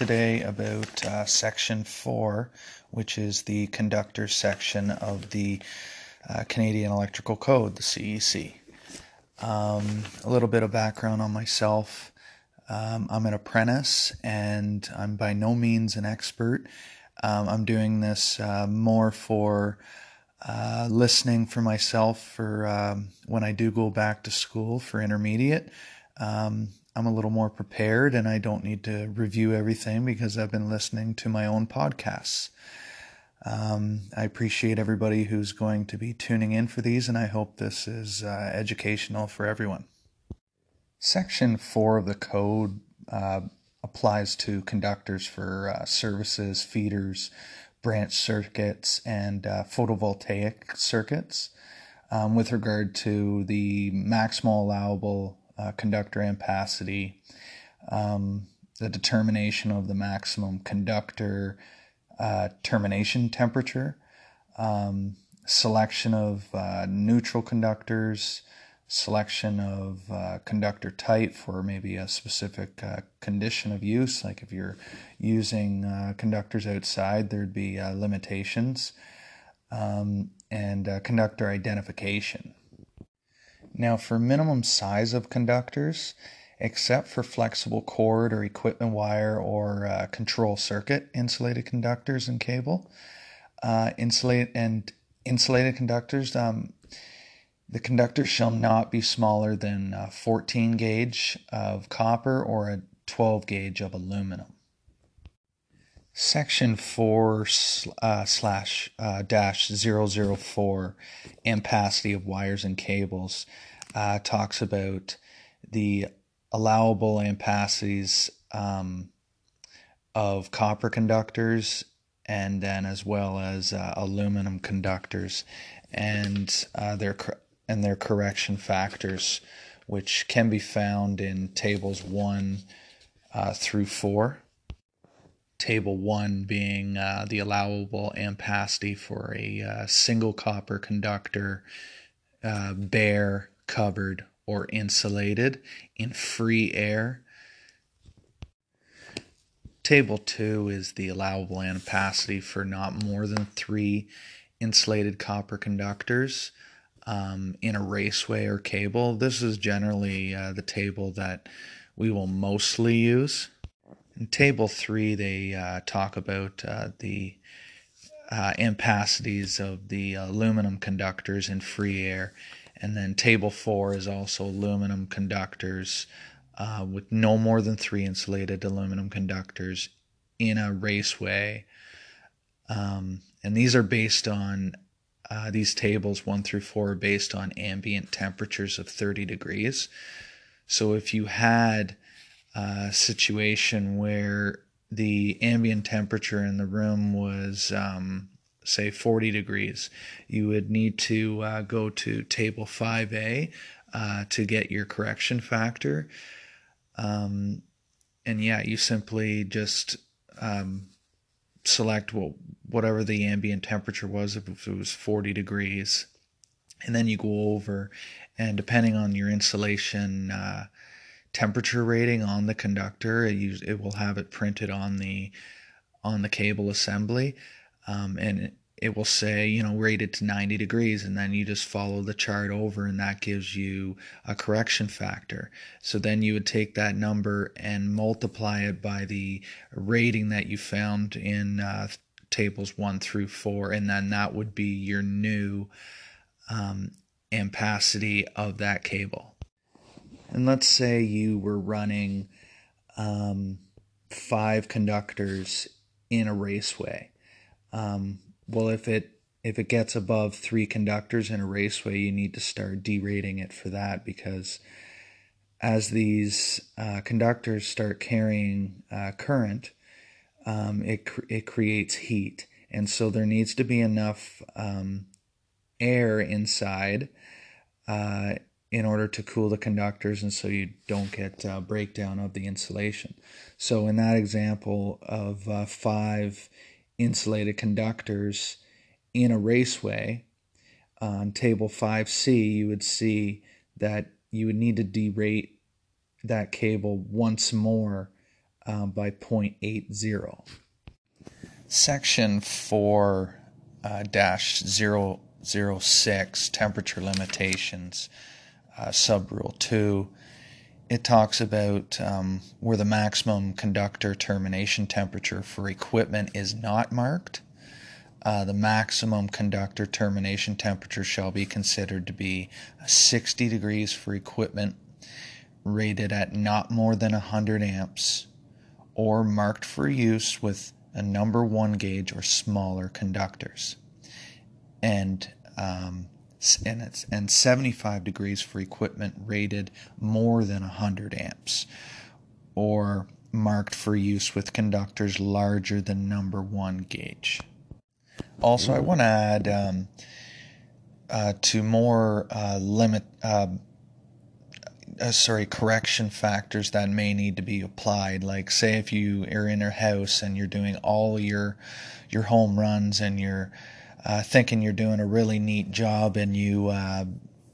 today about uh, section 4, which is the conductor section of the uh, Canadian Electrical Code, the CEC. Um, a little bit of background on myself. Um, I'm an apprentice and I'm by no means an expert. Um, I'm doing this uh, more for uh, listening for myself for um, when I do go back to school for intermediate. Um, I'm a little more prepared and I don't need to review everything because I've been listening to my own podcasts. Um, I appreciate everybody who's going to be tuning in for these, and I hope this is uh, educational for everyone. Section 4 of the code uh, applies to conductors for uh, services, feeders, branch circuits, and uh, photovoltaic circuits. Um, with regard to the maximal allowable uh, conductor ampacity, um, the determination of the maximum conductor uh, termination temperature, um, selection of uh, neutral conductors, selection of uh, conductor type for maybe a specific uh, condition of use. Like if you're using uh, conductors outside, there'd be uh, limitations, um, and conductor identification. Now, for minimum size of conductors, except for flexible cord or equipment wire or uh, control circuit insulated conductors and cable, uh, insulate and insulated conductors, um, the conductor shall not be smaller than 14 gauge of copper or a 12 gauge of aluminum. Section 4 uh, slash uh, dash 004 ampacity of wires and cables uh, talks about the allowable ampacities um, of copper conductors and then as well as uh, aluminum conductors and uh, their and their correction factors which can be found in tables 1 uh, through 4 table one being uh, the allowable ampacity for a uh, single copper conductor, uh, bare, covered, or insulated in free air. Table two is the allowable ampacity for not more than three insulated copper conductors um, in a raceway or cable. This is generally uh, the table that we will mostly use. In table three, they uh, talk about uh, the uh, of the aluminum conductors in free air. And then table four is also aluminum conductors uh, with no more than three insulated aluminum conductors in a raceway. Um, and these are based on, uh, these tables one through four are based on ambient temperatures of 30 degrees. So if you had a situation where the ambient temperature in the room was, um, say, 40 degrees, you would need to uh, go to table 5A uh, to get your correction factor. Um, and yeah, you simply just um, select what, whatever the ambient temperature was, if it was 40 degrees, and then you go over, and depending on your insulation, uh, temperature rating on the conductor. It, it will have it printed on the on the cable assembly, um, and it will say you know rated to 90 degrees, and then you just follow the chart over, and that gives you a correction factor. So then you would take that number and multiply it by the rating that you found in uh, tables one through four, and then that would be your new um, ampacity of that cable and let's say you were running um, five conductors in a raceway. Um, well, if it if it gets above three conductors in a raceway, you need to start derating it for that because as these uh, conductors start carrying uh, current, um, it it creates heat, and so there needs to be enough um, air inside uh, in order to cool the conductors and so you don't get uh, breakdown of the insulation. So in that example of uh, five insulated conductors in a raceway on table 5C, you would see that you would need to derate that cable once more uh, by 0.80. Section 4 uh, dash 006 temperature limitations, uh, sub rule 2 it talks about um, where the maximum conductor termination temperature for equipment is not marked. Uh, the maximum conductor termination temperature shall be considered to be 60 degrees for equipment rated at not more than 100 amps or marked for use with a number one gauge or smaller conductors. And um, and it's and 75 degrees for equipment rated more than 100 amps or marked for use with conductors larger than number one gauge. Also, I want to add um, uh, to more uh, limit, uh, uh, sorry, correction factors that may need to be applied. Like, say, if you are in a house and you're doing all your your home runs and you're uh, thinking you're doing a really neat job and you uh,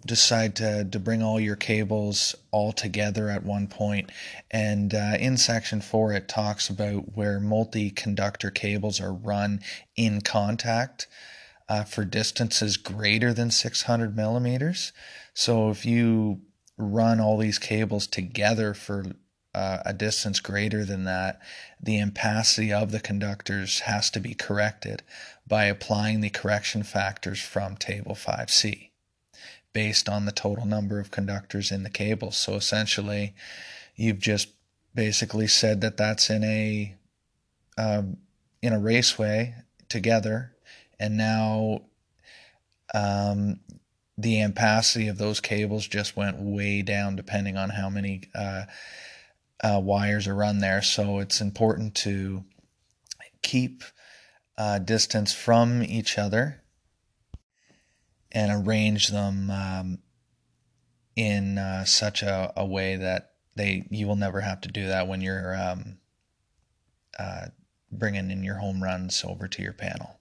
decide to, to bring all your cables all together at one point. And uh, in section four, it talks about where multi conductor cables are run in contact uh, for distances greater than 600 millimeters. So if you run all these cables together for uh, a distance greater than that, the ampacity of the conductors has to be corrected by applying the correction factors from Table 5C based on the total number of conductors in the cable. So essentially, you've just basically said that that's in a um, in a raceway together, and now um, the ampacity of those cables just went way down depending on how many uh, uh, wires are run there. So it's important to keep uh, distance from each other and arrange them um, in uh, such a, a, way that they you will never have to do that when you're um, uh, bringing in your home runs over to your panel.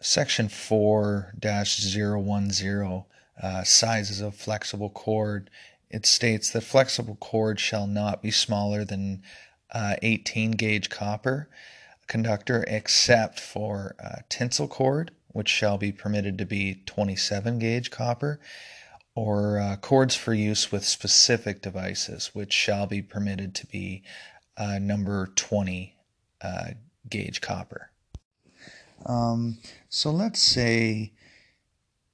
Section 4 010 uh, sizes of flexible cord it states that flexible cord shall not be smaller than uh, 18 gauge copper conductor except for uh, tinsel cord, which shall be permitted to be 27 gauge copper, or uh, cords for use with specific devices, which shall be permitted to be uh, number 20 uh, gauge copper. Um, so let's say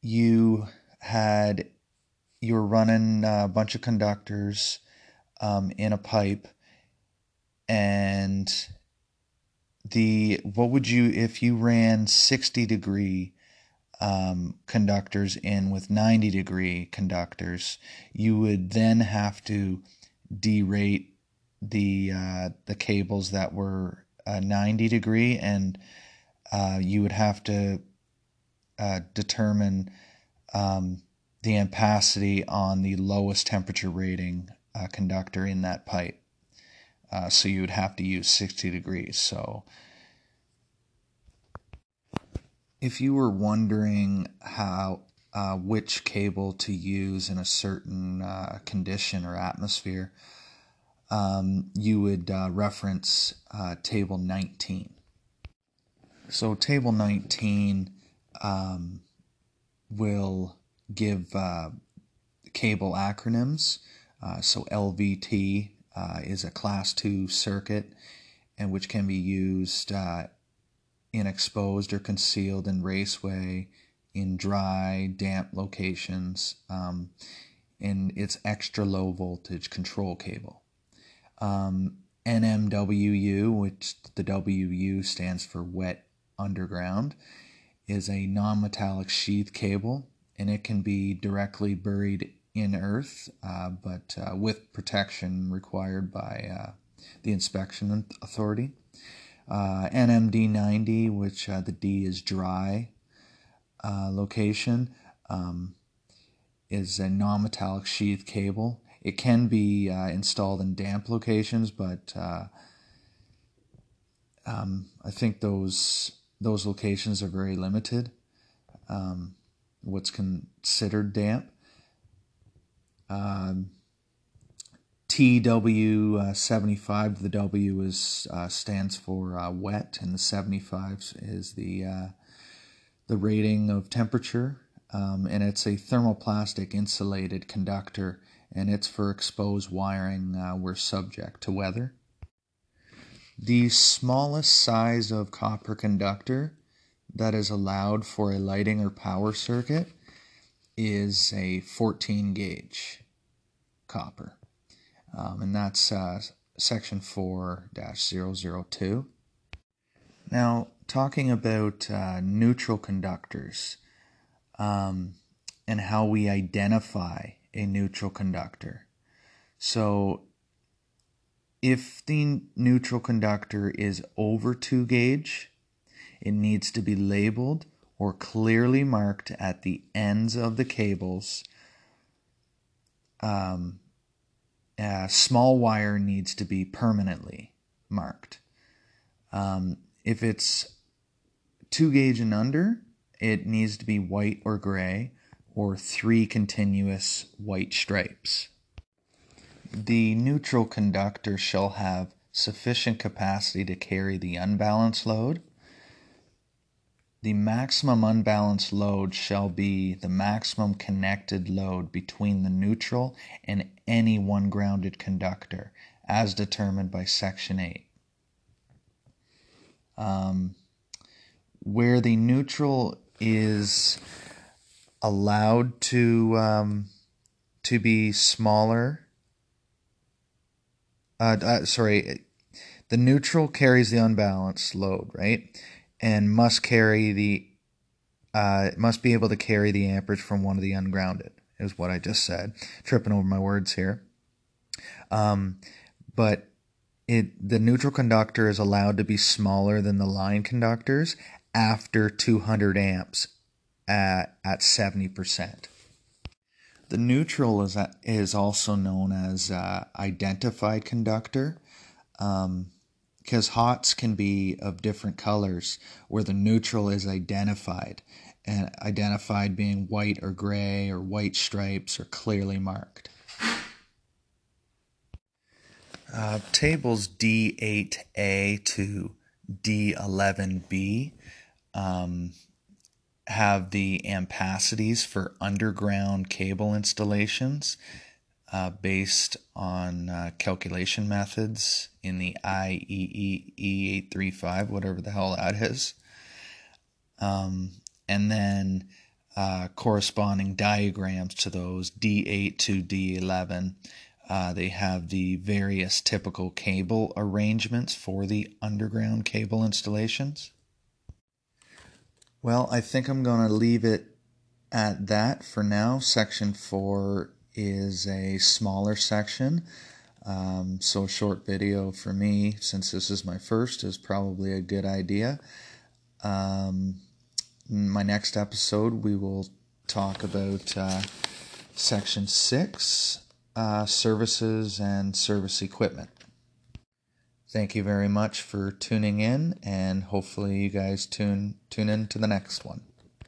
you had you're running a bunch of conductors um, in a pipe and the what would you if you ran 60 degree um, conductors in with 90 degree conductors you would then have to derate the uh, the cables that were uh, 90 degree and uh, you would have to uh, determine um, the ampacity on the lowest temperature rating uh, conductor in that pipe. Uh, so you would have to use 60 degrees. So if you were wondering how uh, which cable to use in a certain uh, condition or atmosphere, um, you would uh, reference uh, table 19. So table 19 um, will give uh, cable acronyms. Uh, so LVT uh, is a class 2 circuit and which can be used uh, in exposed or concealed in raceway, in dry, damp locations, um, and it's extra low voltage control cable. Um, NMWU, which the WU stands for wet underground, is a non metallic sheath cable and it can be directly buried in earth, uh, but uh, with protection required by uh, the inspection authority. Uh, NMD 90, which uh, the D is dry location, um, is a non metallic sheath cable. It can be installed in damp locations, but um, I think those those locations are very limited. Um, what's considered damp. Um, TW75, the W is uh, stands for uh, wet, and the 75 is the uh, the rating of temperature. Um, and it's a thermoplastic insulated conductor, and it's for exposed wiring uh, we're subject to weather. The smallest size of copper conductor that is allowed for a lighting or power circuit is a 14 gauge copper um, and that's uh, section 4 002. Now, talking about uh, neutral conductors um, and how we identify a neutral conductor. So, if the neutral conductor is over 2 gauge, it needs to be labeled or clearly marked at the ends of the cables um, uh, small wire needs to be permanently marked. Um, if it's two gauge and under, it needs to be white or gray or three continuous white stripes. The neutral conductor shall have sufficient capacity to carry the unbalanced load the maximum unbalanced load shall be the maximum connected load between the neutral and any one grounded conductor, as determined by Section 8. Um, where the neutral is allowed to um, to be smaller. Uh, uh, sorry, the neutral carries the unbalanced load, right? And must carry the uh, must be able to carry the amperage from one of the ungrounded is what I just said. Tripping over my words here. Um, but it the neutral conductor is allowed to be smaller than the line conductors after 200 amps at at 70%. The neutral is is also known as uh, identified conductor. Um, because hots can be of different colors where the neutral is identified and identified being white or gray or white stripes or clearly marked. Uh, tables d8a to d11b um, have the ampacities for underground cable installations uh, based on uh, calculation methods in the IEEE 835, whatever the hell that is. Um, and then uh, corresponding diagrams to those D8 to D11. Uh, they have the various typical cable arrangements for the underground cable installations. Well, I think I'm going to leave it at that for now. Section 4 is a smaller section. Um, so, a short video for me, since this is my first, is probably a good idea. Um, my next episode, we will talk about uh, section 6 uh, services and service equipment. Thank you very much for tuning in, and hopefully, you guys tune, tune in to the next one.